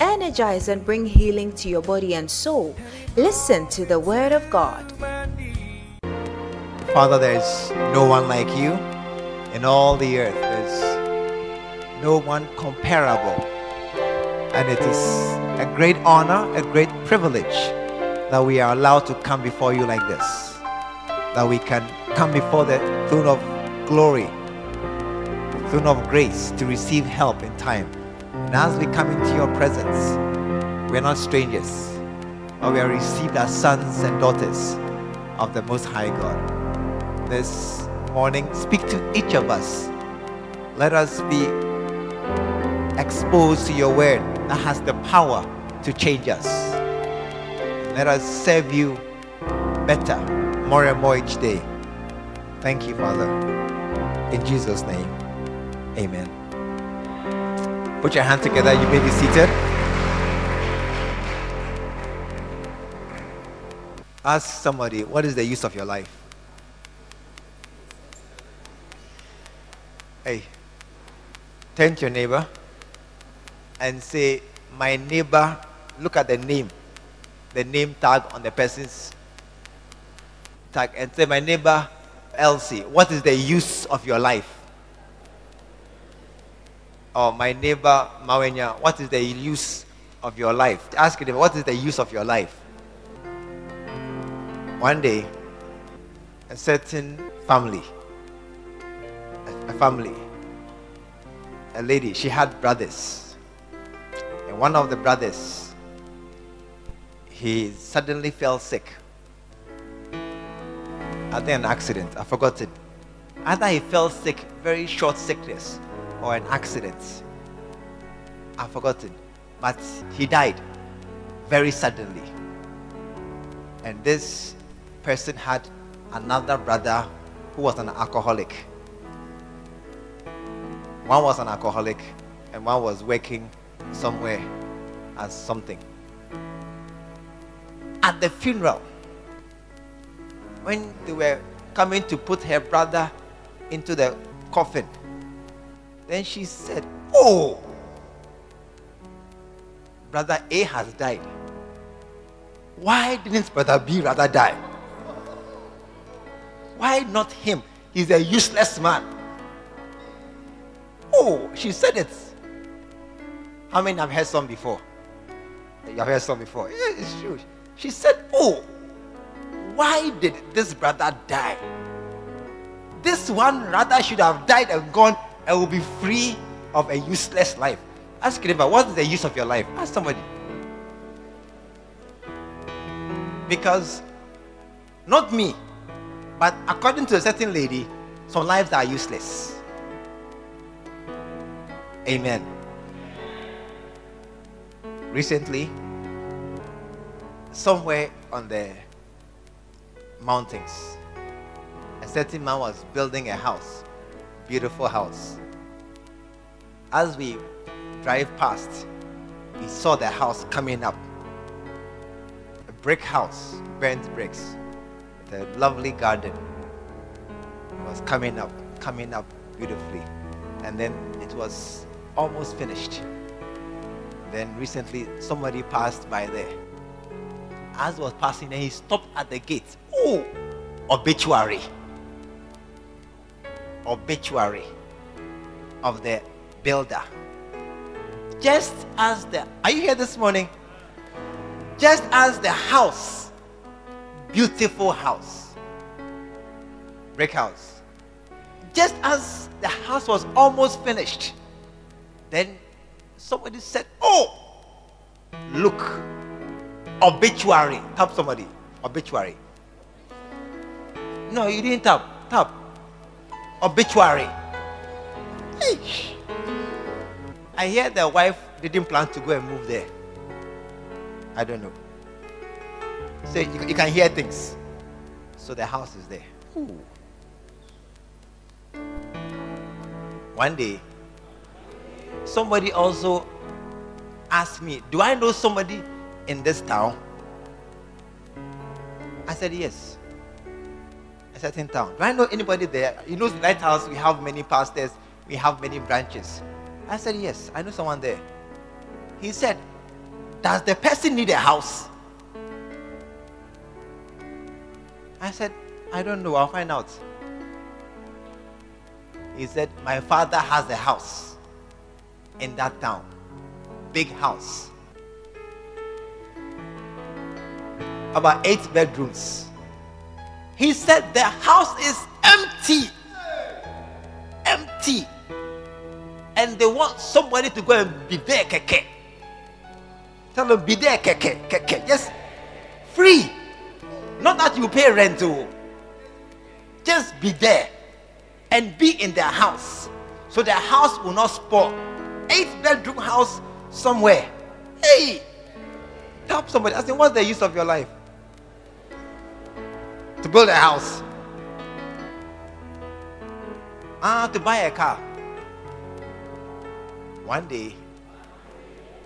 energize, and bring healing to your body and soul. Listen to the word of God. Father, there's no one like you in all the earth. There's no one comparable. And it is a great honor, a great privilege that we are allowed to come before you like this. That we can come before the throne of glory, the throne of grace to receive help in time. And as we come into your presence, we're not strangers, but we are received as sons and daughters of the Most High God this morning. Speak to each of us. Let us be exposed to your word that has the power to change us. Let us serve you better, more and more each day. Thank you, Father. In Jesus' name, amen. Put your hand together. You may be seated. Ask somebody, what is the use of your life? Hey, turn to your neighbor and say, My neighbor, look at the name, the name tag on the person's tag, and say, My neighbor, Elsie, what is the use of your life? Or my neighbor, Mawenya, what is the use of your life? Ask him, What is the use of your life? One day, a certain family a family, a lady, she had brothers. And one of the brothers, he suddenly fell sick. I think an accident, I forgot it. Either he fell sick, very short sickness, or an accident. I've forgotten. But he died very suddenly. And this person had another brother who was an alcoholic. One was an alcoholic, and one was working somewhere as something. At the funeral, when they were coming to put her brother into the coffin, then she said, Oh, brother A has died. Why didn't brother B rather die? Why not him? He's a useless man. Oh, she said it. How many have heard some before? You have heard some before. Yeah, it's true. She said, Oh, why did this brother die? This one rather should have died and gone and will be free of a useless life. Ask him, what is the use of your life? Ask somebody. Because not me, but according to a certain lady, some lives are useless. Amen. Recently, somewhere on the mountains, a certain man was building a house, beautiful house. As we drive past, we saw the house coming up. A brick house, burnt bricks, with a lovely garden. It was coming up, coming up beautifully. And then it was almost finished. Then recently, somebody passed by there. As was passing, and he stopped at the gate. Oh, obituary. Obituary of the builder. Just as the, are you here this morning? Just as the house, beautiful house, brick house. Just as the house was almost finished, then somebody said, Oh, look, obituary. Tap somebody. Obituary. No, you didn't tap. Tap. Obituary. I hear the wife didn't plan to go and move there. I don't know. So you, you can hear things. So the house is there. Ooh. One day, somebody also asked me, Do I know somebody in this town? I said, Yes. Certain town. Do I know anybody there? You know, the lighthouse, we have many pastors, we have many branches. I said, Yes, I know someone there. He said, Does the person need a house? I said, I don't know, I'll find out. He said, My father has a house in that town. Big house. About eight bedrooms. He said, The house is empty. Empty. And they want somebody to go and be there, keke. Tell them, be there, keke, keke. Yes. Free. Not that you pay rent. Oh. Just be there and be in their house. So their house will not spoil. Eight bedroom house somewhere. Hey, help somebody. I said, what's the use of your life? To build a house. Ah, to buy a car. One day,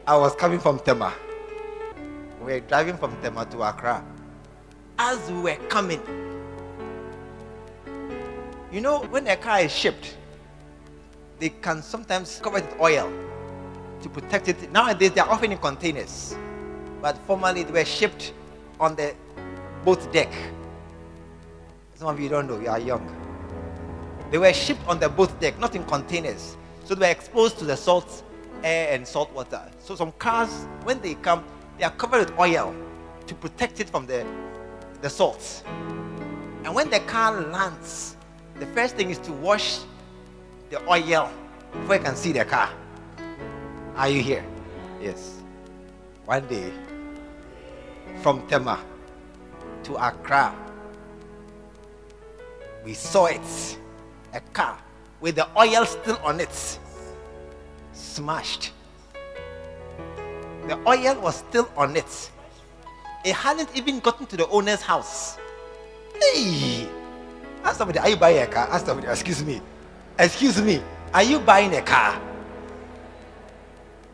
I was coming from Tema. We were driving from Tema to Accra. As we were coming, you know, when a car is shipped, they can sometimes cover it with oil to protect it. Nowadays, they are often in containers, but formerly they were shipped on the boat deck. Some of you don't know, you are young. They were shipped on the boat deck, not in containers. So they were exposed to the salt air and salt water. So some cars, when they come, they are covered with oil to protect it from the, the salt. And when the car lands, the first thing is to wash the oil before you can see the car. Are you here? Yes. One day, from Tema to Accra, we saw it a car with the oil still on it, smashed. The oil was still on it. It hadn't even gotten to the owner's house. Hey! Ask somebody, are you buying a car? Ask somebody, excuse me. Excuse me, are you buying a car?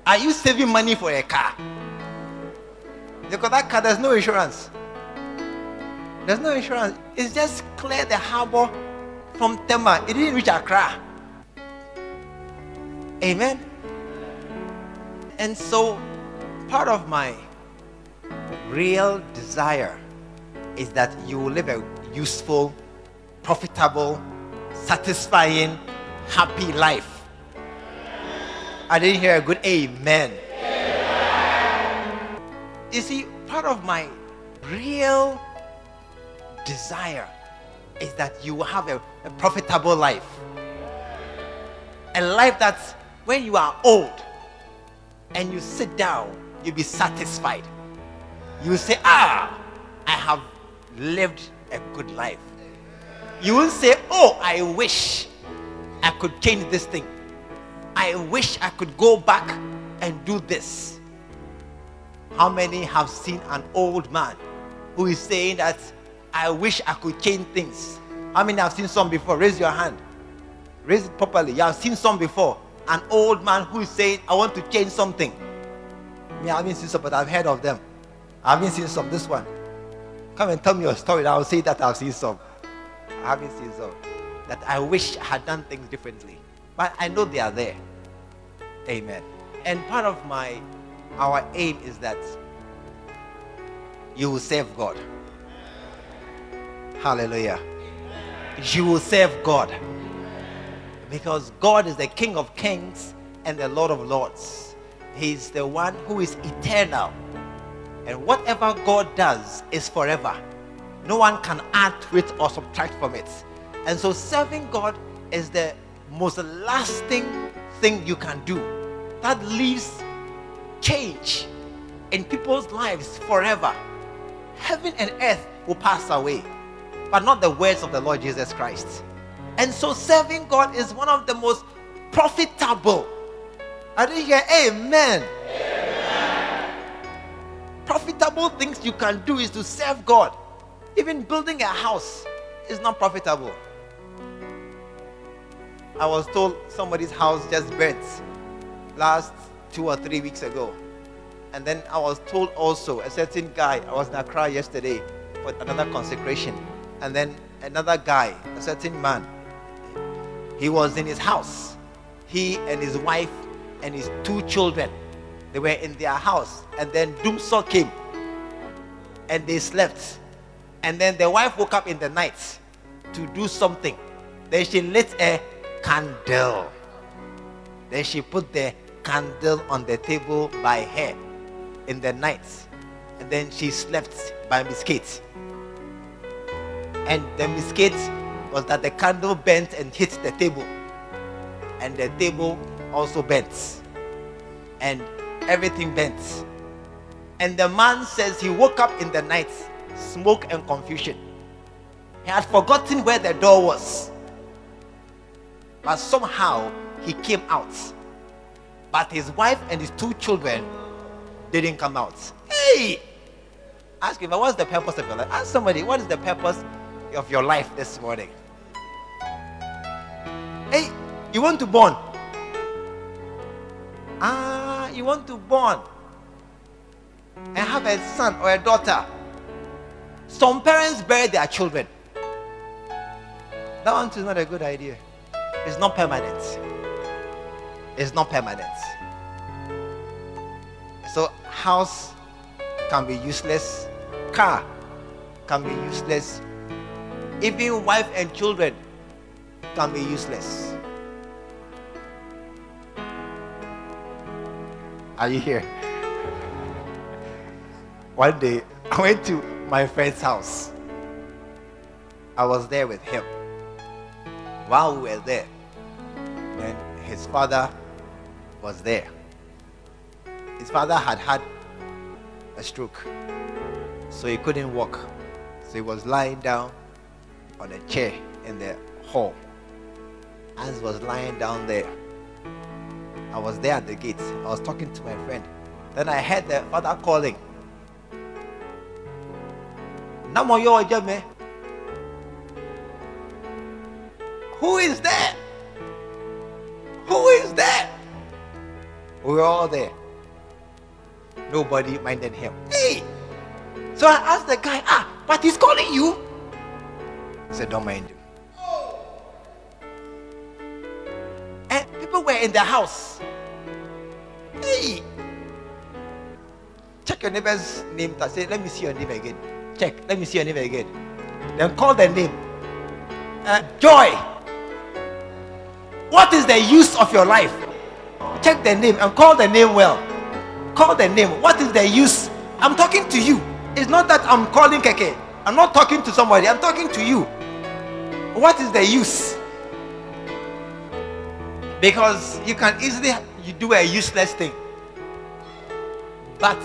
Are you saving money for a car? Because that car, there's no insurance. There's no insurance. It's just clear the harbor from Tema. It didn't reach Accra. Amen. And so, part of my real desire is that you will live a useful profitable, satisfying, happy life. I didn't hear a good amen. amen. You see, part of my real desire is that you will have a, a profitable life. A life that when you are old and you sit down, you'll be satisfied. You will say, Ah, I have lived a good life. You will say, Oh, I wish I could change this thing. I wish I could go back and do this. How many have seen an old man who is saying that I wish I could change things? How many have seen some before? Raise your hand. Raise it properly. You have seen some before. An old man who is saying, I want to change something. Me, I haven't seen some, but I've heard of them. I haven't seen some. This one. Come and tell me your story. I'll say that I've seen some having seen some that I wish I had done things differently. But I know they are there. Amen. And part of my our aim is that you will serve God. Hallelujah. You will serve God. Because God is the King of kings and the Lord of lords. He's the one who is eternal. And whatever God does is forever. No one can add to it or subtract from it. And so serving God is the most lasting thing you can do. That leaves change in people's lives forever. Heaven and earth will pass away, but not the words of the Lord Jesus Christ. And so serving God is one of the most profitable. I didn't hear amen. amen. Profitable things you can do is to serve God. Even building a house is not profitable. I was told somebody's house just burnt last two or three weeks ago. And then I was told also a certain guy, I was in Accra yesterday for another consecration. And then another guy, a certain man, he was in his house. He and his wife and his two children, they were in their house. And then Doomsaw came and they slept. And then the wife woke up in the night to do something. Then she lit a candle. Then she put the candle on the table by her in the night. And then she slept by mistake. And the mistake was that the candle bent and hit the table. And the table also bent. And everything bent. And the man says he woke up in the night, smoke and confusion. He had forgotten where the door was. But somehow he came out. But his wife and his two children didn't come out. Hey! Ask him, what's the purpose of your life? Ask somebody, what is the purpose of your life this morning? Hey, you want to born? Ah, you want to born and have a son or a daughter. Some parents bury their children. That one is not a good idea. It's not permanent. It's not permanent. So house can be useless, car can be useless, even wife and children can be useless. Are you here? One day I went to my friend's house. I was there with him. While we were there, then his father was there. His father had had a stroke, so he couldn't walk. So he was lying down on a chair in the hall. As was lying down there, I was there at the gate. I was talking to my friend. Then I heard the father calling. Who is there? Who is there? We were all there. Nobody minded him. Hey! So I asked the guy, ah, but he's calling you. Said, don't mind him. And people were in the house. Hey! Check your neighbor's name. I Say, let me see your name again. Check. Let me see your name again. Then call the name. Uh, Joy. What is the use of your life? Check the name and call the name well. Call the name. What is the use? I'm talking to you. It's not that I'm calling Keke. I'm not talking to somebody. I'm talking to you. What is the use? Because you can easily you do a useless thing. But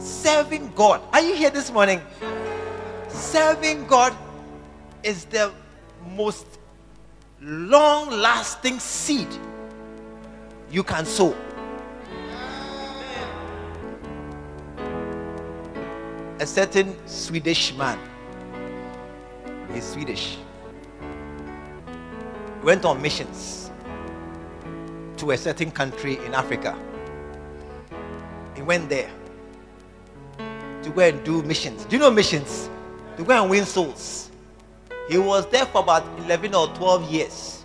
serving God, are you here this morning? Serving God is the most long lasting seed you can sow. A certain Swedish man, he's Swedish, went on missions to a certain country in Africa. He went there to go and do missions. Do you know missions? To go and win souls. He was there for about 11 or 12 years.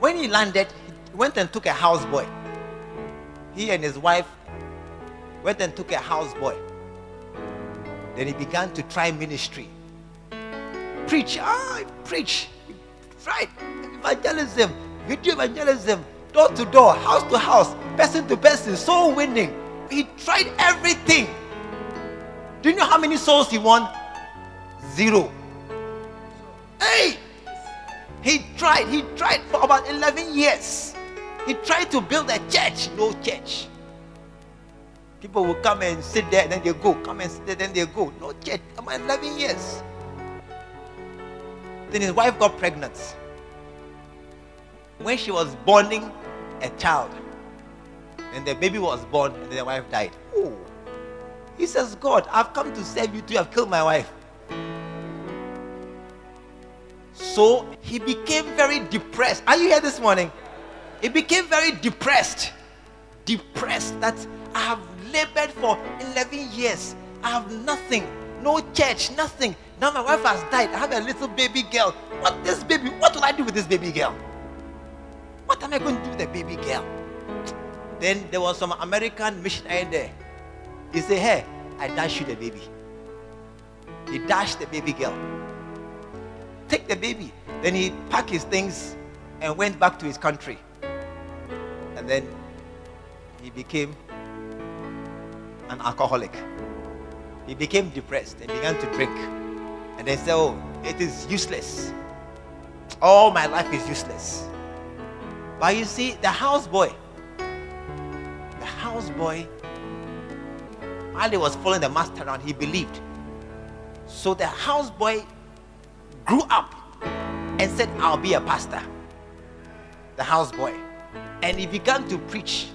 When he landed, he went and took a houseboy. He and his wife went and took a houseboy. Then he began to try ministry. Preach, ah, preach, right? Evangelism, video evangelism, door to door, house to house, person to person, soul winning. He tried everything. Do you know how many souls he won? Zero. Hey! He tried, he tried for about 11 years. He tried to build a church, no church. People will come and sit there, and then they go. Come and sit there, then they go. No church. On, 11 years. Then his wife got pregnant. When she was borning a child, and the baby was born, and the wife died. Oh, He says, God, I've come to save you too. I've killed my wife. So he became very depressed. Are you here this morning? He became very depressed. Depressed that I have labored for 11 years. I have nothing. No church, nothing. Now my wife has died. I have a little baby girl. What this baby? What will I do with this baby girl? What am I going to do with the baby girl? Then there was some American missionary there. He said, Hey, I dash you the baby. He dashed the baby girl. Take the baby. Then he packed his things and went back to his country. And then he became an alcoholic. He became depressed and began to drink. And they said, Oh, it is useless. All my life is useless. But you see, the houseboy, the houseboy, while he was following the master around, he believed. So the houseboy grew up and said, I'll be a pastor. The houseboy. And he began to preach.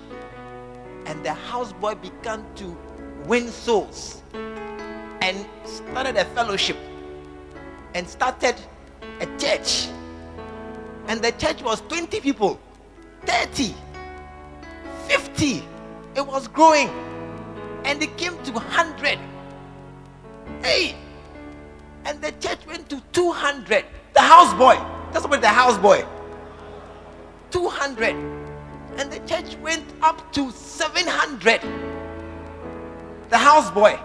And the houseboy began to win souls and started a fellowship and started a church. And the church was 20 people, 30, 50. It was growing. And it came to 100. Hey! And the church went to 200. The houseboy. That's about the houseboy. 200. And the church went up to 700. The houseboy.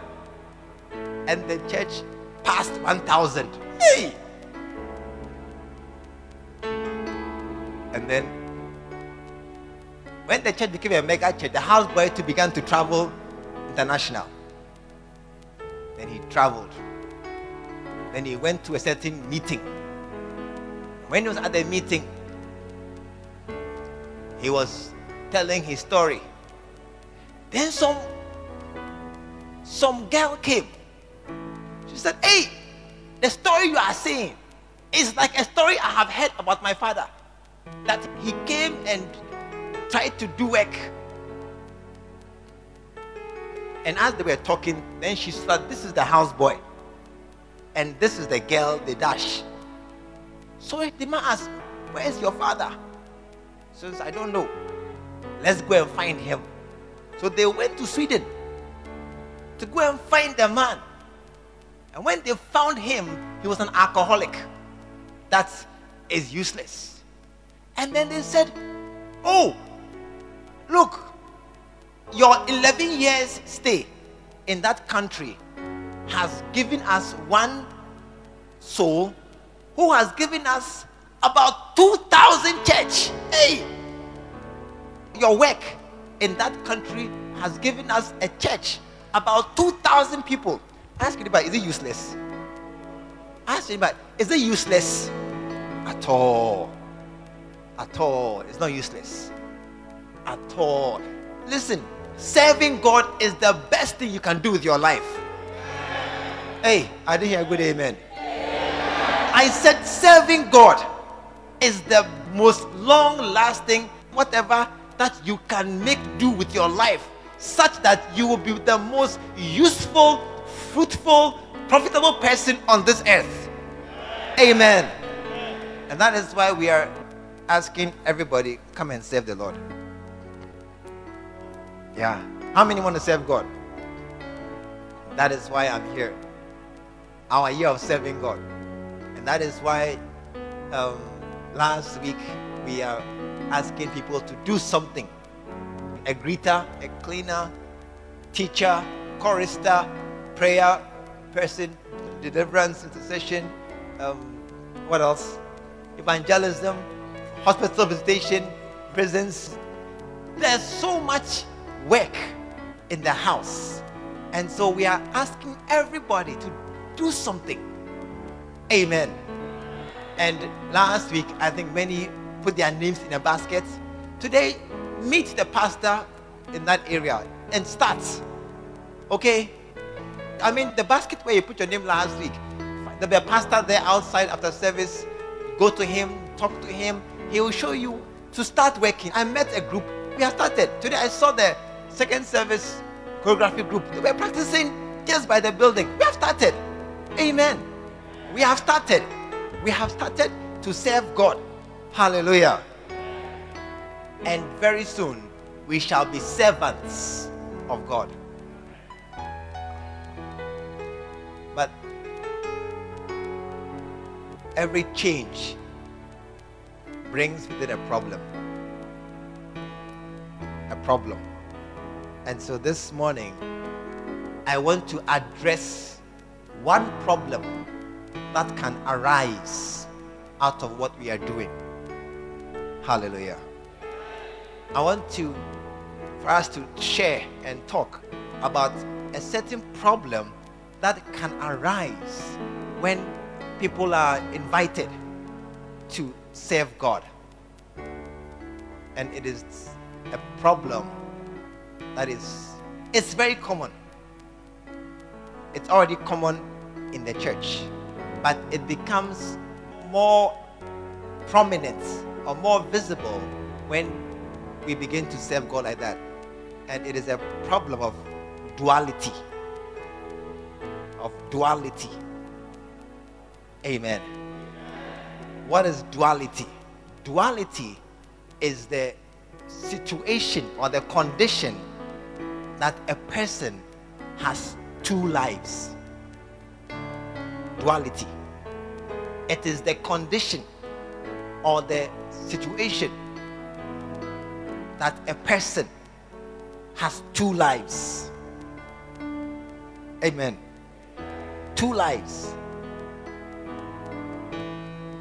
And the church passed 1,000. Hey! And then, when the church became a mega church, the houseboy too began to travel international. Then he traveled. Then he went to a certain meeting. When he was at the meeting, he was telling his story. Then some some girl came. She said, Hey, the story you are saying is like a story I have heard about my father. That he came and tried to do work. And as they were talking, then she said, This is the houseboy. And this is the girl, the dash. So the man asked, Where is your father? Says, I don't know. Let's go and find him. So they went to Sweden to go and find the man. And when they found him, he was an alcoholic. That is useless. And then they said, Oh, look, your 11 years stay in that country has given us one soul who has given us about 2,000 church. Hey, your work in that country has given us a church about 2,000 people. Ask anybody, is it useless? Ask anybody, is it useless? At all. At all. It's not useless. At all. Listen, serving God is the best thing you can do with your life. Hey, I didn't hear a good amen. I said serving God is the most long lasting whatever that you can make do with your life such that you will be the most useful, fruitful, profitable person on this earth. Amen. And that is why we are asking everybody come and serve the Lord. Yeah. How many want to serve God? That is why I'm here. Our year of serving God. And that is why um, last week we are asking people to do something a greeter, a cleaner, teacher, chorister, prayer person, deliverance, intercession, um, what else? Evangelism, hospital visitation, prisons. There's so much work in the house. And so we are asking everybody to do something. Amen. And last week, I think many put their names in a basket. Today, meet the pastor in that area and start. Okay? I mean, the basket where you put your name last week, there'll be a pastor there outside after service. Go to him, talk to him. He will show you to start working. I met a group. We have started. Today I saw the second service choreography group. They were practicing just by the building. We have started. Amen. We have started. We have started to serve God. Hallelujah. And very soon we shall be servants of God. But every change brings with it a problem. A problem. And so this morning, I want to address one problem that can arise out of what we are doing. Hallelujah. I want to for us to share and talk about a certain problem that can arise when people are invited to serve God. And it is a problem that is it's very common. It's already common in the church, but it becomes more prominent or more visible when we begin to serve God like that. And it is a problem of duality. Of duality. Amen. What is duality? Duality is the situation or the condition that a person has two lives. Duality. It is the condition or the situation that a person has two lives. Amen. Two lives.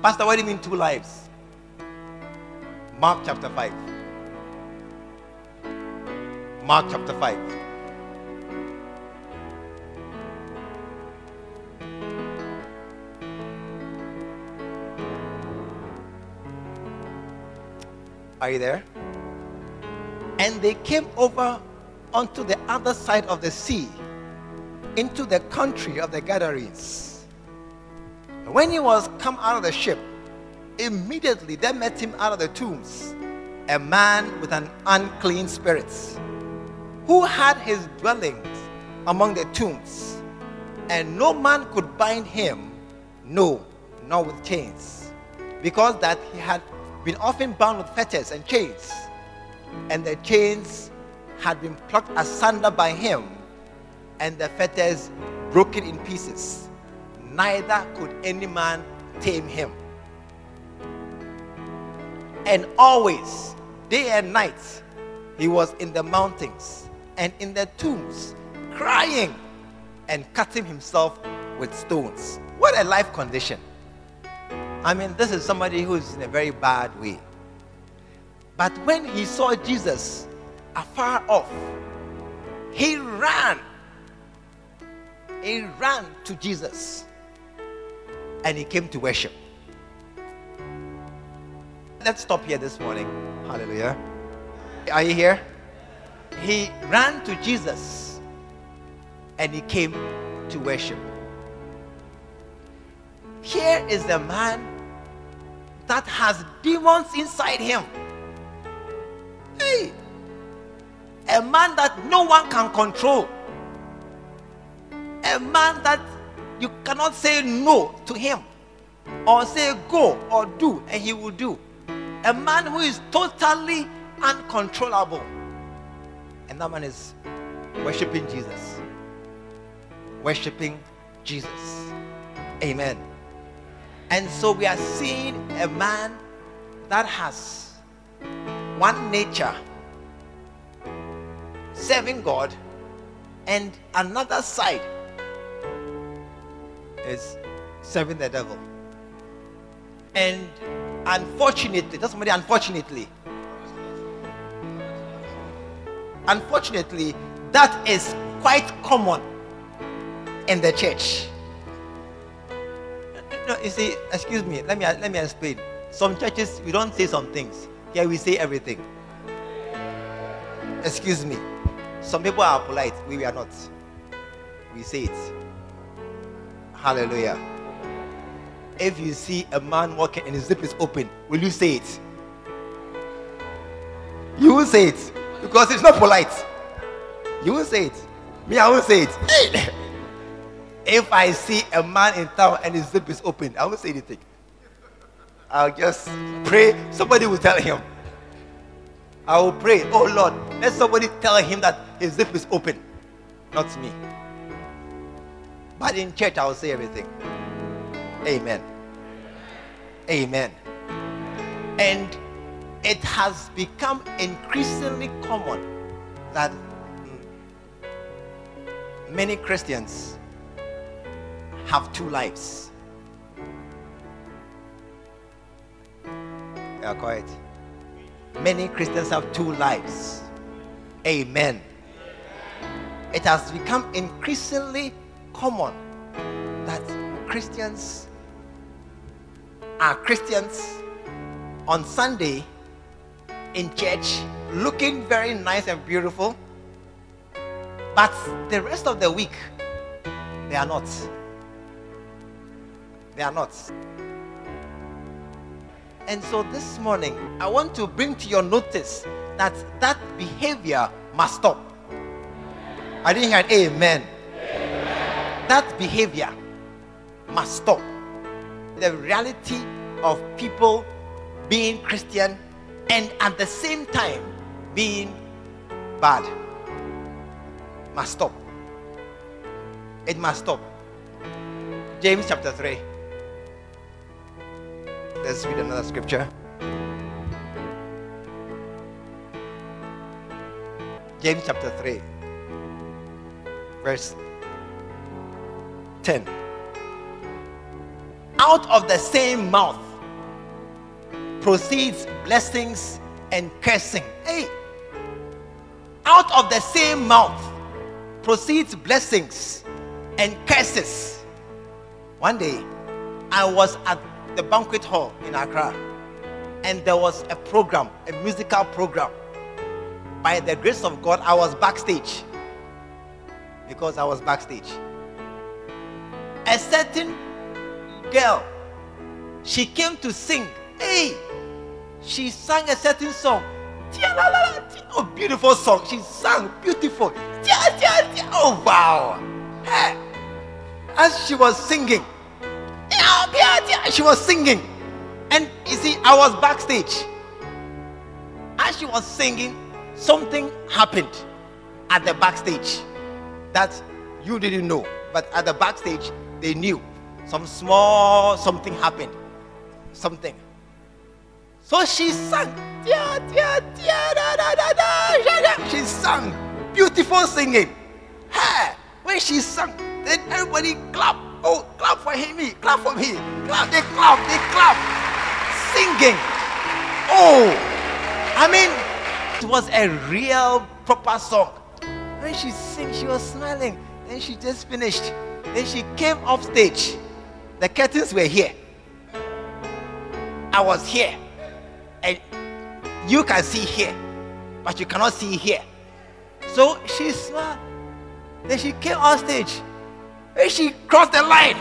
Pastor, what do you mean two lives? Mark chapter 5. Mark chapter 5. Are you there? And they came over onto the other side of the sea, into the country of the Gadarenes. When he was come out of the ship, immediately there met him out of the tombs a man with an unclean spirit, who had his dwellings among the tombs, and no man could bind him, no, nor with chains, because that he had been often bound with fetters and chains, and the chains had been plucked asunder by him, and the fetters broken in pieces. Neither could any man tame him. And always, day and night, he was in the mountains and in the tombs, crying and cutting himself with stones. What a life condition! I mean, this is somebody who is in a very bad way. But when he saw Jesus afar off, he ran. He ran to Jesus and he came to worship. Let's stop here this morning. Hallelujah. Are you here? He ran to Jesus and he came to worship. Here is the man that has demons inside him. Hey, a man that no one can control, a man that you cannot say no to him or say go or do, and he will do. A man who is totally uncontrollable, and that man is worshiping Jesus. Worshiping Jesus. Amen. And so we are seeing a man that has one nature serving God, and another side is serving the devil. And unfortunately, that's somebody unfortunately. Unfortunately, that is quite common in the church. No, you see, excuse me, let me let me explain. Some churches we don't say some things. Here we say everything. Excuse me. Some people are polite, we are not. We say it. Hallelujah. If you see a man walking and his zip is open, will you say it? You will say it because it's not polite. You will say it. Me, I won't say it. If I see a man in town and his zip is open, I won't say anything. I'll just pray. Somebody will tell him. I will pray, oh Lord, let somebody tell him that his zip is open. Not me. But in church, I will say everything. Amen. Amen. And it has become increasingly common that many Christians have two lives. Yeah, quiet. Many Christians have two lives. Amen. It has become increasingly common that Christians are Christians on Sunday in church looking very nice and beautiful, but the rest of the week they are not. They are not. And so this morning, I want to bring to your notice that that behavior must stop. I didn't hear an amen. amen. That behavior must stop. The reality of people being Christian and at the same time being bad must stop. It must stop. James chapter 3. Let's read another scripture. James chapter 3, verse 10. Out of the same mouth proceeds blessings and cursing. Hey, out of the same mouth proceeds blessings and curses. One day, I was at the banquet hall in Accra, and there was a program, a musical program. By the grace of God, I was backstage because I was backstage. A certain girl, she came to sing. Hey, she sang a certain song. Oh, beautiful song. She sang beautiful. Oh, wow. As she was singing, she was singing. And you see, I was backstage. As she was singing, something happened at the backstage that you didn't know. But at the backstage, they knew. Some small something happened. Something. So she sang. She sang. Beautiful singing. Hey, when she sang, then everybody clap. Oh, clap for him. Me, clap for me. Clap. They clap. They clap. Singing. Oh, I mean, it was a real proper song. When she sang, she was smiling. Then she just finished. Then she came off stage. The curtains were here. I was here and you can see here, but you cannot see here. So she smiled. Then she came on stage. And she crossed the line.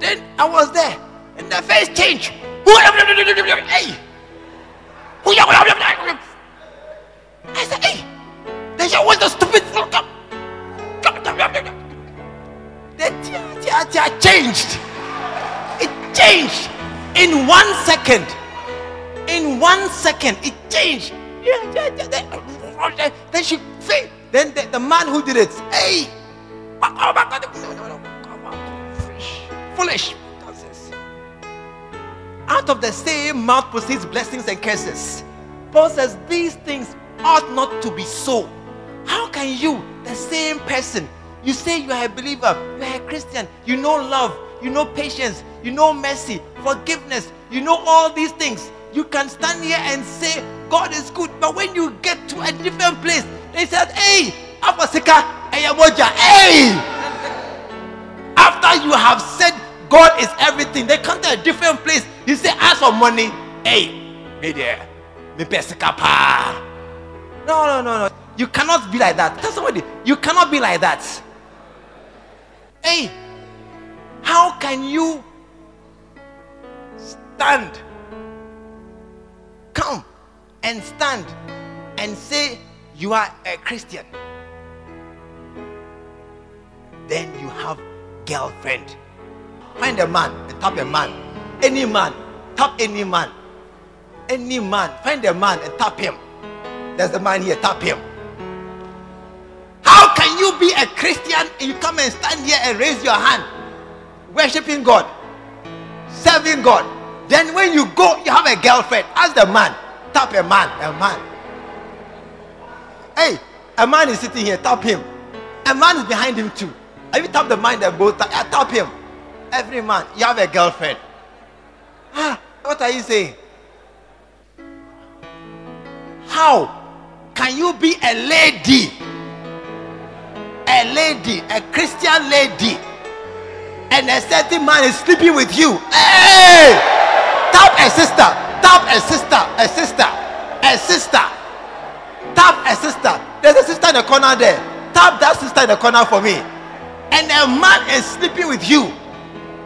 Then I was there. And the face changed. Hey! I said, hey! Then she was the stupid The tear changed. It changed in one second in one second it changed oh, oh, oh, then she then the, the man who did it hey foolish. Out of the same mouth proceeds blessings and curses. Paul says these things ought not to be so. How can you the same person you say you are a believer you are a christian you know love you know patience you know mercy forgiveness you know all these things. You can stand here and say God is good, but when you get to a different place, they said, Hey, Apasika, hey, after you have said God is everything, they come to a different place. You say, Ask for money, hey, me there, me pesika pa. No, no, no, no. You cannot be like that. Tell somebody, you cannot be like that. Hey, how can you stand? come and stand and say you are a Christian. You have girlfriend. Find a man and tap a man. Any man, tap any man. Any man, find a man and tap him. There's the man here, tap him. How can you be a Christian and you come and stand here and raise your hand, worshiping God, serving God? Then when you go, you have a girlfriend. Ask the man, tap a man, a man. Hey, a man is sitting here, tap him. A man is behind him too. Have you tap the man that both tap, tap him? Every man, you have a girlfriend. Ah, what are you saying? How can you be a lady? A lady, a Christian lady, and a certain man is sleeping with you. Hey! Tap a sister, tap a sister, a sister, a sister. Tap a sister. There's a sister in the corner there. Tap that sister in the corner for me. And a man is sleeping with you,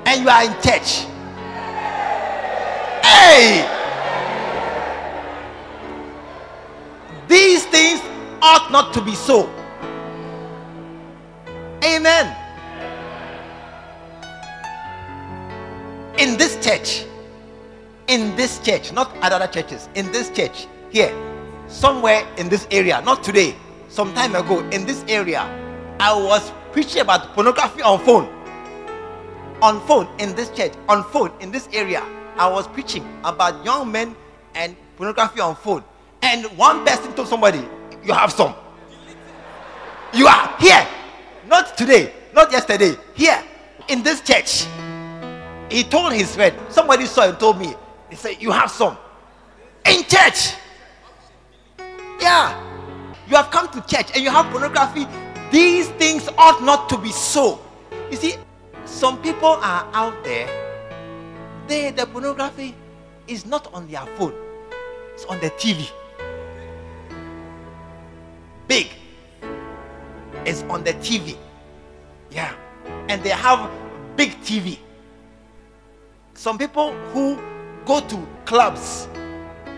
and you are in church. Hey! These things ought not to be so. Amen. In this church, in this church, not at other churches, in this church, here, somewhere in this area, not today, some time ago, in this area, I was preaching about pornography on phone. On phone in this church, on phone in this area, I was preaching about young men and pornography on phone. And one person told somebody, You have some. You are here. Not today, not yesterday. Here in this church. He told his friend, somebody saw and told me, he said, You have some. In church. Yeah. You have come to church and you have pornography. These things ought not to be so. You see, some people are out there. They, the pornography is not on their phone, it's on the TV. Big. It's on the TV. Yeah. And they have big TV. Some people who go to clubs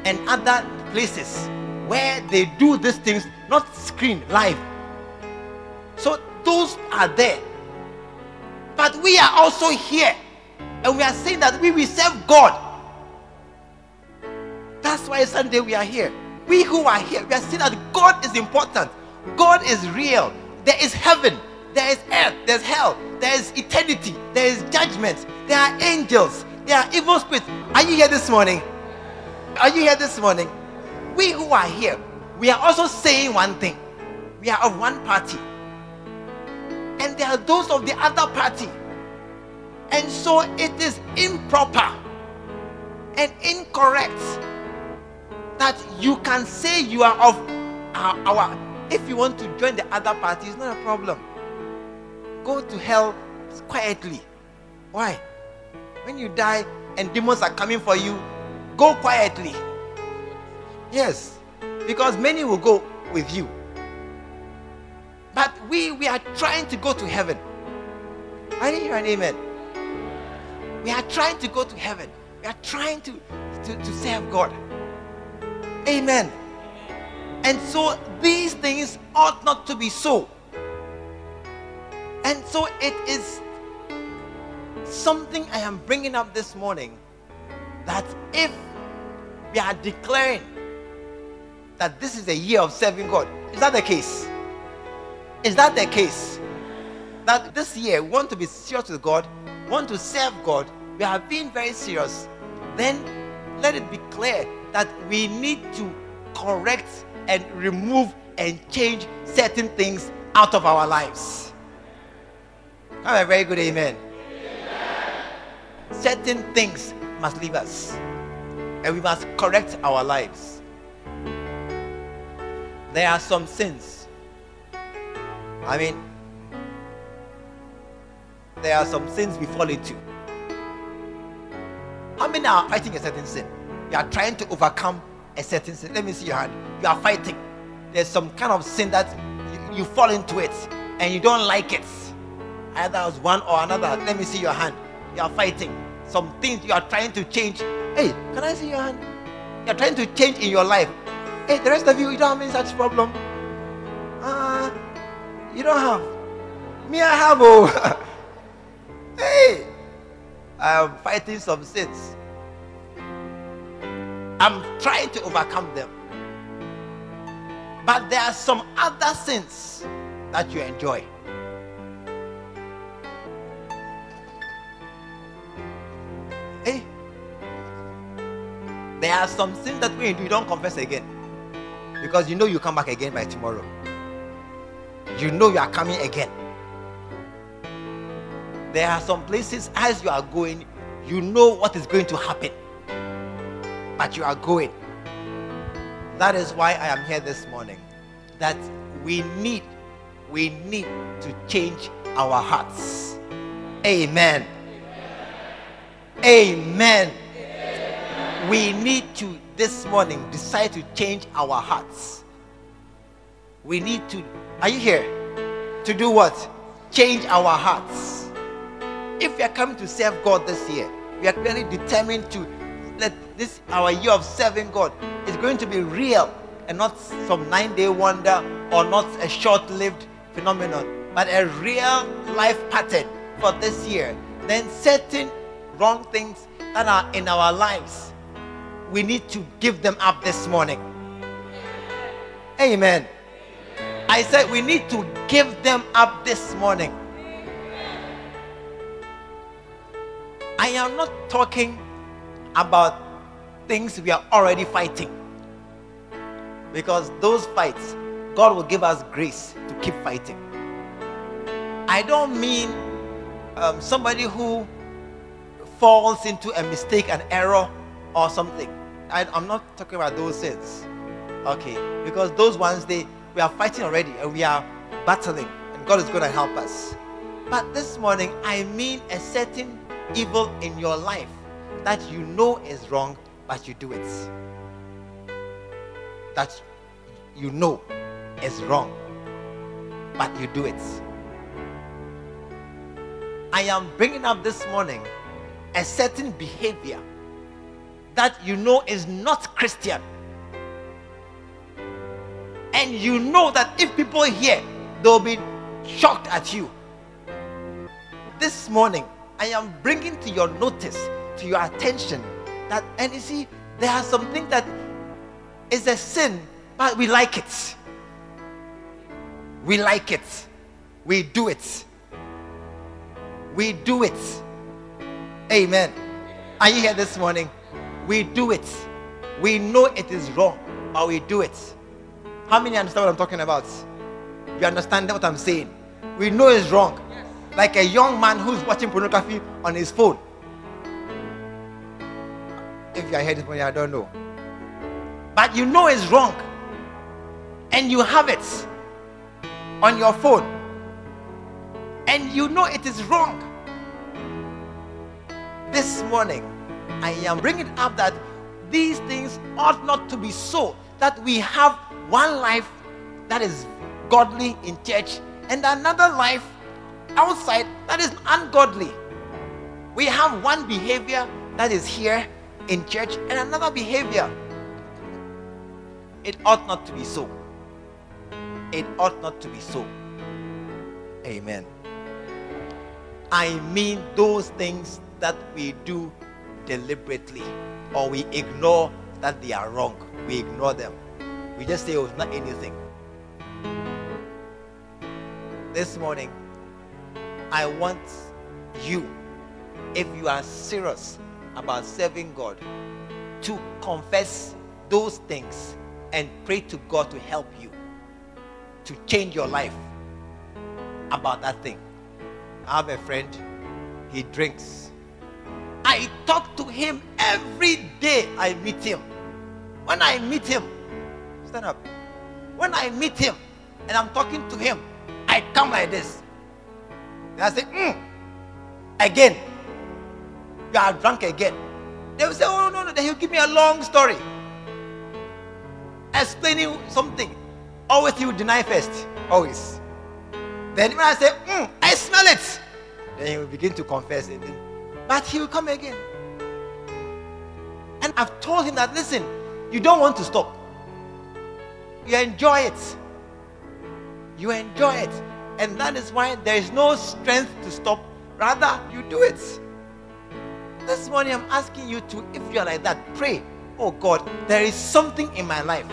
and other places where they do these things, not screen live. So those are there. But we are also here. And we are saying that we will serve God. That's why Sunday we are here. We who are here, we are saying that God is important. God is real. There is heaven, there is earth, there's hell, there is eternity, there is judgment, there are angels, there are evil spirits. Are you here this morning? Are you here this morning? We who are here, we are also saying one thing. We are of one party. And there are those of the other party. And so it is improper and incorrect that you can say you are of our, our if you want to join the other party, it's not a problem. Go to hell quietly. Why? When you die and demons are coming for you, go quietly. Yes, because many will go with you. But we we are trying to go to heaven. I didn't hear an amen. We are trying to go to heaven. We are trying to, to, to serve God. Amen. And so these things ought not to be so. And so it is something I am bringing up this morning that if we are declaring that this is a year of serving God, is that the case? Is that the case? That this year we want to be serious with God, want to serve God, we have been very serious, then let it be clear that we need to correct and remove and change certain things out of our lives. Have a very good amen. amen. Certain things must leave us, and we must correct our lives. There are some sins. I mean, there are some sins we fall into. How many are fighting a certain sin? You are trying to overcome a certain sin. Let me see your hand. You are fighting. There's some kind of sin that you, you fall into it and you don't like it. Either as one or another. Let me see your hand. You are fighting. Some things you are trying to change. Hey, can I see your hand? You are trying to change in your life. Hey, the rest of you, you don't have any such problem. You don't have. Me, I have. Oh, hey, I am fighting some sins. I'm trying to overcome them. But there are some other sins that you enjoy. Hey, there are some sins that you do, you don't confess again. Because you know you come back again by tomorrow. You know you are coming again. There are some places as you are going, you know what is going to happen. But you are going. That is why I am here this morning. That we need, we need to change our hearts. Amen. Amen. Amen. We need to this morning decide to change our hearts. We need to, are you here? To do what? Change our hearts. If we are coming to serve God this year, we are clearly determined to let this our year of serving God is going to be real and not some nine day wonder or not a short lived phenomenon, but a real life pattern for this year. Then certain wrong things that are in our lives we need to give them up this morning. Amen. I said we need to give them up this morning. I am not talking about things we are already fighting. Because those fights, God will give us grace to keep fighting. I don't mean um, somebody who falls into a mistake, an error, or something. I, am not talking about those sins. Okay, because those ones they we are fighting already and we are battling, and God is going to help us. But this morning, I mean a certain evil in your life that you know is wrong, but you do it. That you know is wrong, but you do it. I am bringing up this morning a certain behavior that you know is not Christian. And you know that if people hear, they'll be shocked at you. This morning, I am bringing to your notice, to your attention, that, and you see, there are some things that is a sin, but we like it. We like it. We do it. We do it. Amen. Are you here this morning? we do it. We know it is wrong, but we do it. How many understand what I'm talking about? You understand what I'm saying? We know it's wrong. Yes. Like a young man who's watching pornography on his phone. If you are here this morning, I don't know. But you know it's wrong. And you have it on your phone. And you know it is wrong. This morning, I am bringing up that these things ought not to be so. That we have one life that is godly in church and another life outside that is ungodly. We have one behavior that is here in church and another behavior. It ought not to be so. It ought not to be so. Amen. I mean those things that we do deliberately or we ignore that they are wrong. We ignore them. We just say, oh, it's not anything. This morning, I want you, if you are serious about serving God, to confess those things and pray to God to help you to change your life about that thing. I have a friend, he drinks I talk to him every day I meet him. When I meet him, stand up. When I meet him and I'm talking to him, I come like this. And I say, mm, again. You are drunk again. They will say, oh, no, no. Then he'll give me a long story. Explaining something. Always he will deny first. Always. Then when I say, mm, I smell it. Then he will begin to confess. But he will come again. And I've told him that, listen, you don't want to stop. You enjoy it. You enjoy it. And that is why there is no strength to stop. Rather, you do it. This morning, I'm asking you to, if you are like that, pray. Oh God, there is something in my life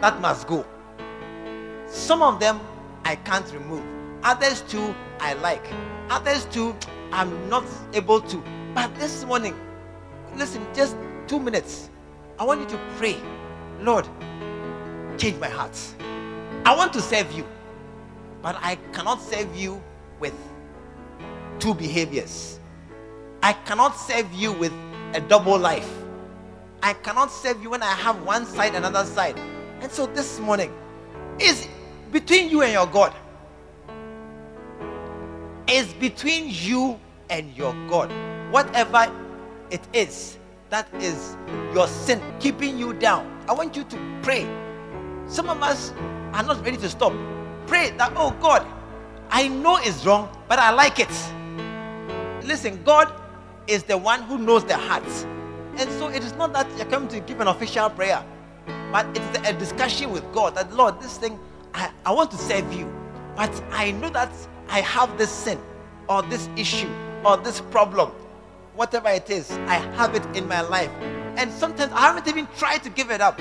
that must go. Some of them I can't remove. Others too, I like. Others too, I'm not able to. But this morning, listen, just two minutes. I want you to pray, Lord, change my heart. I want to serve you, but I cannot serve you with two behaviors. I cannot serve you with a double life. I cannot serve you when I have one side and another side. And so this morning is between you and your God. Is between you and your God. Whatever it is that is your sin keeping you down. I want you to pray. Some of us are not ready to stop. Pray that, oh God, I know it's wrong, but I like it. Listen, God is the one who knows the hearts. And so it is not that you're coming to give an official prayer, but it's a discussion with God that, Lord, this thing, I, I want to serve you, but I know that I have this sin or this issue or this problem, whatever it is, I have it in my life. And sometimes I haven't even tried to give it up.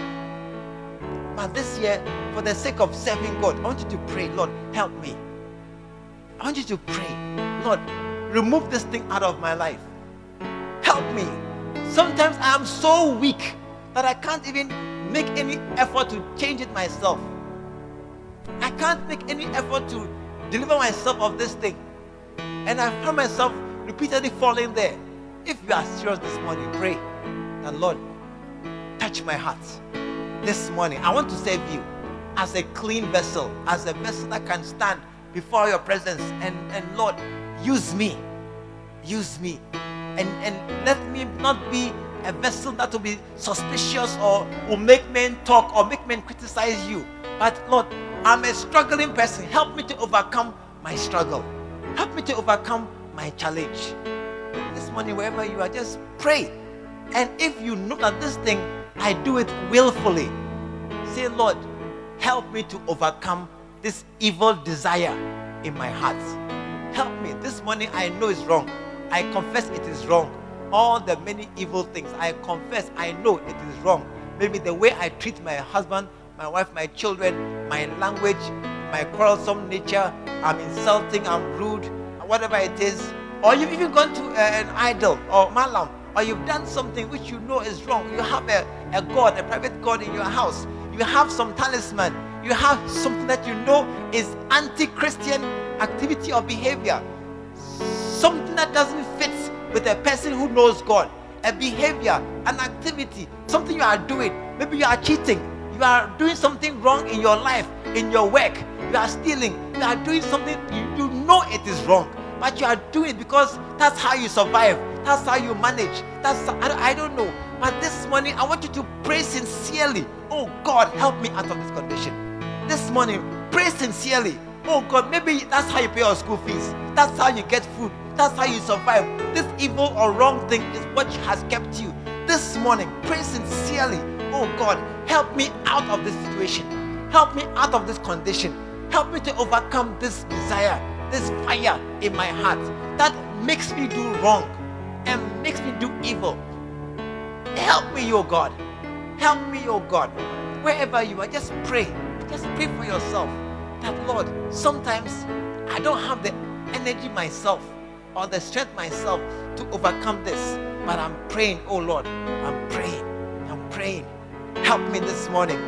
But this year, for the sake of serving God, I want you to pray, Lord, help me. I want you to pray, Lord, remove this thing out of my life. Help me. Sometimes I am so weak that I can't even make any effort to change it myself. I can't make any effort to deliver myself of this thing. And I find myself repeatedly falling there. If you are serious this morning, pray that Lord, touch my heart this morning. I want to serve you as a clean vessel, as a vessel that can stand before your presence. And, and Lord, use me. Use me. And, and let me not be a vessel that will be suspicious or will make men talk or make men criticize you. But Lord, I'm a struggling person. Help me to overcome my struggle. Help me to overcome my challenge. This morning, wherever you are, just pray. And if you know that this thing, I do it willfully, say, Lord, help me to overcome this evil desire in my heart. Help me. This morning, I know it's wrong. I confess it is wrong. All the many evil things, I confess, I know it is wrong. Maybe the way I treat my husband, my wife, my children, my language, my quarrelsome nature, I'm insulting, I'm rude, whatever it is. Or you've even gone to uh, an idol or malam, or you've done something which you know is wrong. You have a, a God, a private God in your house. You have some talisman. You have something that you know is anti Christian activity or behavior. Something that doesn't fit with a person who knows God. A behavior, an activity, something you are doing. Maybe you are cheating. You are doing something wrong in your life, in your work you are stealing, you are doing something you, you know it is wrong, but you are doing it because that's how you survive, that's how you manage. That's I, I don't know. But this morning, I want you to pray sincerely. Oh God, help me out of this condition. This morning, pray sincerely. Oh God, maybe that's how you pay your school fees. That's how you get food. That's how you survive. This evil or wrong thing is what has kept you. This morning, pray sincerely. Oh God, help me out of this situation. Help me out of this condition. Help me to overcome this desire, this fire in my heart that makes me do wrong and makes me do evil. Help me, oh God. Help me, oh God. Wherever you are, just pray. Just pray for yourself. That, Lord, sometimes I don't have the energy myself or the strength myself to overcome this. But I'm praying, oh Lord, I'm praying. I'm praying. Help me this morning.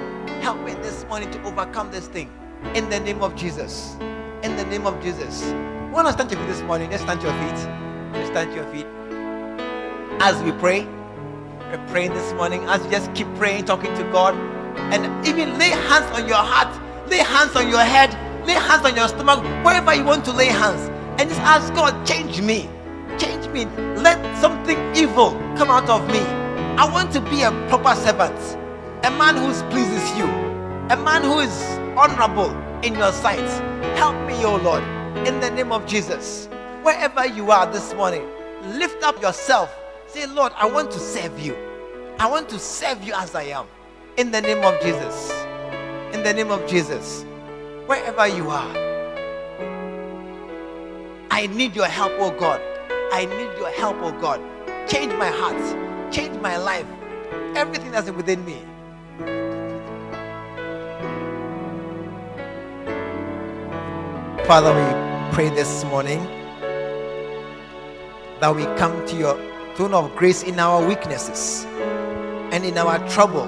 Help me this morning to overcome this thing. In the name of Jesus. In the name of Jesus. Want to stand to your feet this morning? Just stand to your feet. Just stand to your feet. As we pray, we're praying this morning. As you just keep praying, talking to God, and even lay hands on your heart, lay hands on your head, lay hands on your stomach, wherever you want to lay hands, and just ask God, change me, change me. Let something evil come out of me. I want to be a proper servant, a man who pleases you, a man who is honorable in your sight. Help me, O Lord, in the name of Jesus. Wherever you are this morning, lift up yourself. Say, Lord, I want to serve you. I want to serve you as I am. In the name of Jesus. In the name of Jesus. Wherever you are, I need your help, oh God. I need your help, oh God. Change my heart, change my life, everything that's within me. Father, we pray this morning that we come to your throne of grace in our weaknesses and in our trouble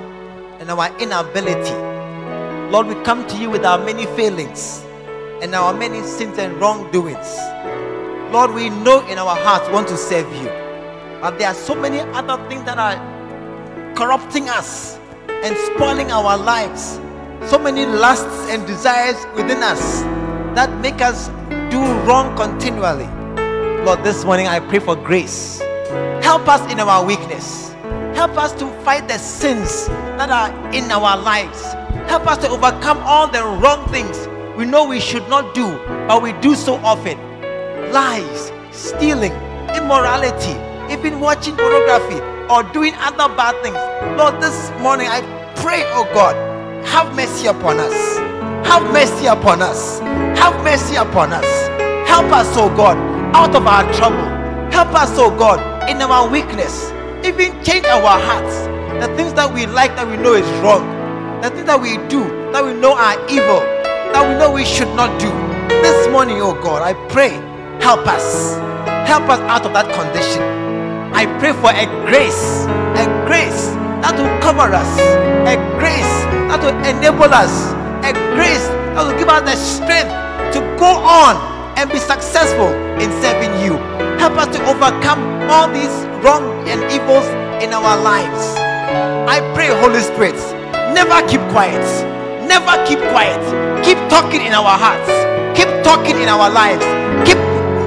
and our inability. Lord, we come to you with our many failings and our many sins and wrongdoings. Lord, we know in our hearts we want to serve you, but there are so many other things that are corrupting us and spoiling our lives. So many lusts and desires within us that make us do wrong continually. Lord, this morning I pray for grace. Help us in our weakness. Help us to fight the sins that are in our lives. Help us to overcome all the wrong things we know we should not do, but we do so often. Lies, stealing, immorality, even watching pornography or doing other bad things. Lord, this morning I pray, oh God, have mercy upon us. Have mercy upon us. Have mercy upon us. Help us, oh God, out of our trouble. Help us, oh God, in our weakness. Even change our hearts. The things that we like that we know is wrong. The things that we do that we know are evil. That we know we should not do. This morning, oh God, I pray, help us. Help us out of that condition. I pray for a grace, a grace that will cover us, a grace that will enable us, a grace that will give us the strength to go on and be successful in serving you. Help us to overcome all these wrong and evils in our lives. I pray, Holy Spirit, never keep quiet. Never keep quiet. Keep talking in our hearts. Keep talking in our lives. Keep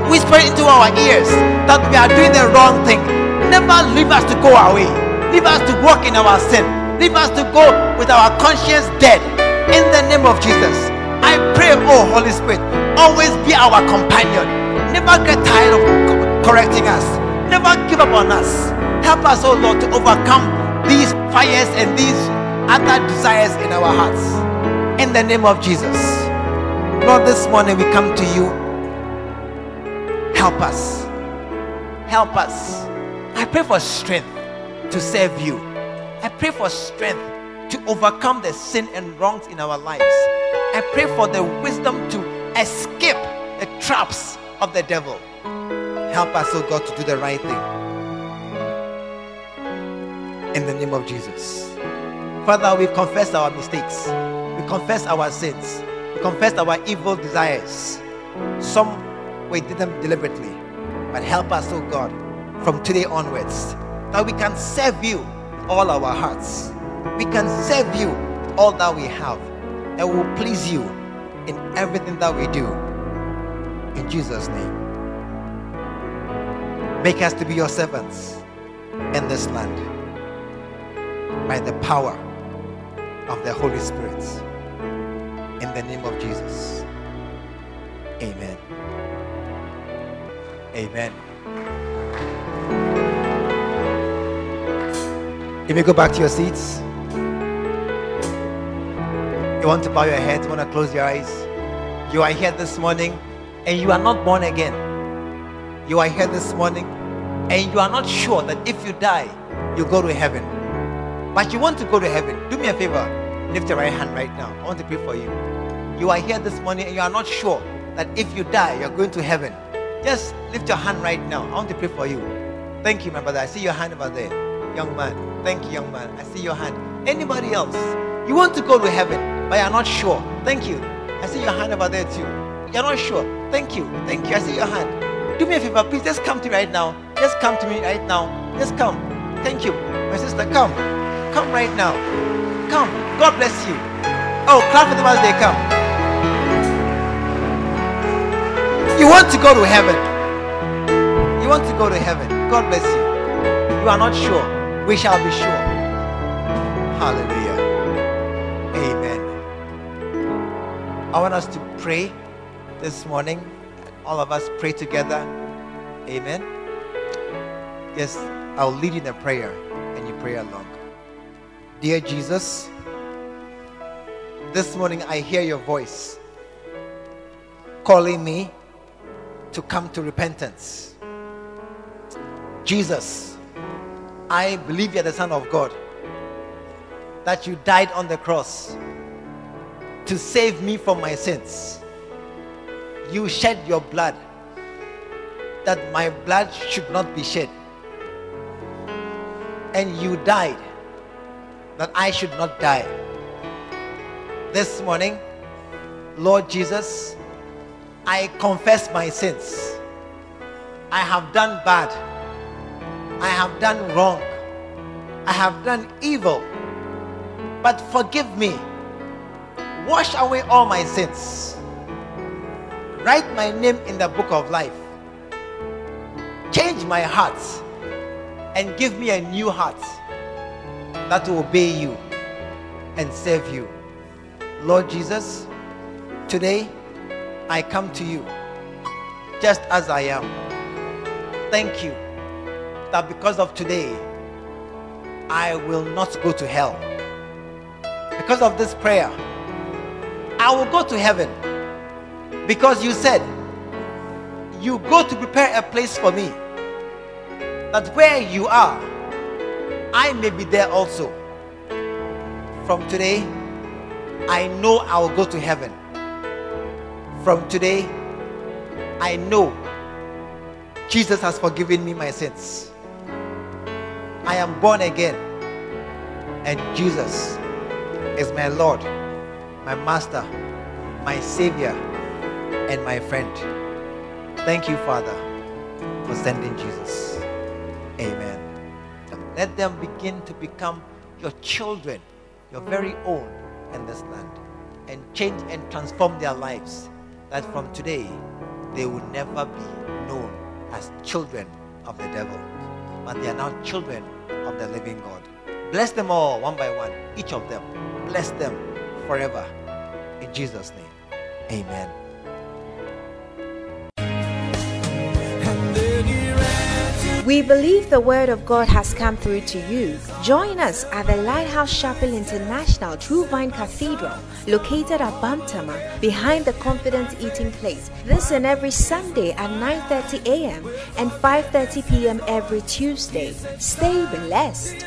whispering into our ears that we are doing the wrong thing. Never leave us to go away. Leave us to walk in our sin. Leave us to go with our conscience dead. In the name of Jesus. I pray, oh Holy Spirit, always be our companion. Never get tired of correcting us. Never give up on us. Help us, oh Lord, to overcome these fires and these other desires in our hearts. In the name of Jesus. Lord, this morning we come to you. Help us. Help us. I pray for strength to serve you. I pray for strength to overcome the sin and wrongs in our lives. I pray for the wisdom to escape the traps of the devil. Help us, oh God, to do the right thing. In the name of Jesus. Father, we confess our mistakes. We confess our sins. We confess our evil desires. Some we did them deliberately. But help us, oh God, from today onwards, that we can serve you with all our hearts. We can serve you with all that we have. And will please you in everything that we do. In Jesus' name. Make us to be your servants in this land by the power of the Holy Spirit. In the name of Jesus. Amen. Amen. You may go back to your seats. You want to bow your head, you want to close your eyes. You are here this morning and you are not born again. You are here this morning and you are not sure that if you die, you go to heaven. But you want to go to heaven. Do me a favor. Lift your right hand right now. I want to pray for you. You are here this morning and you are not sure that if you die, you're going to heaven. Just lift your hand right now. I want to pray for you. Thank you, my brother. I see your hand over there. Young man. Thank you, young man. I see your hand. Anybody else? You want to go to heaven, but you're not sure. Thank you. I see your hand over there too. You're not sure. Thank you. Thank you. I see your hand. Do me a favor, please. Just come to me right now. Just come to me right now. Just come. Thank you. My sister, come. Come right now. Come. God bless you. Oh, clap for them as they come. You want to go to heaven. You want to go to heaven. God bless you. You are not sure. We shall be sure. Hallelujah. I want us to pray this morning. All of us pray together. Amen. Yes, I'll lead you in a prayer and you pray along. Dear Jesus, this morning I hear your voice calling me to come to repentance. Jesus, I believe you're the Son of God, that you died on the cross to save me from my sins. You shed your blood that my blood should not be shed. And you died that I should not die. This morning, Lord Jesus, I confess my sins. I have done bad. I have done wrong. I have done evil. But forgive me. Wash away all my sins. Write my name in the book of life. Change my heart and give me a new heart that will obey you and serve you. Lord Jesus, today I come to you just as I am. Thank you that because of today, I will not go to hell. Because of this prayer, I will go to heaven. Because you said, You go to prepare a place for me that where you are, I may be there also. From today, I know I will go to heaven. From today, I know Jesus has forgiven me my sins. I am born again, and Jesus is my Lord, my Master, my Savior, and my friend. Thank you, Father, for sending Jesus. Amen. Let them begin to become your children, your very own in this land, and change and transform their lives. That from today, they will never be known as children of the devil, but they are now children of the living God. Bless them all one by one, each of them. Bless them forever. In Jesus' name, amen. We believe the word of God has come through to you. Join us at the Lighthouse Chapel International True Vine Cathedral, located at Bantama, behind the Confident Eating Place. This and every Sunday at 9:30 a.m. and 5:30 p.m. every Tuesday. Stay blessed.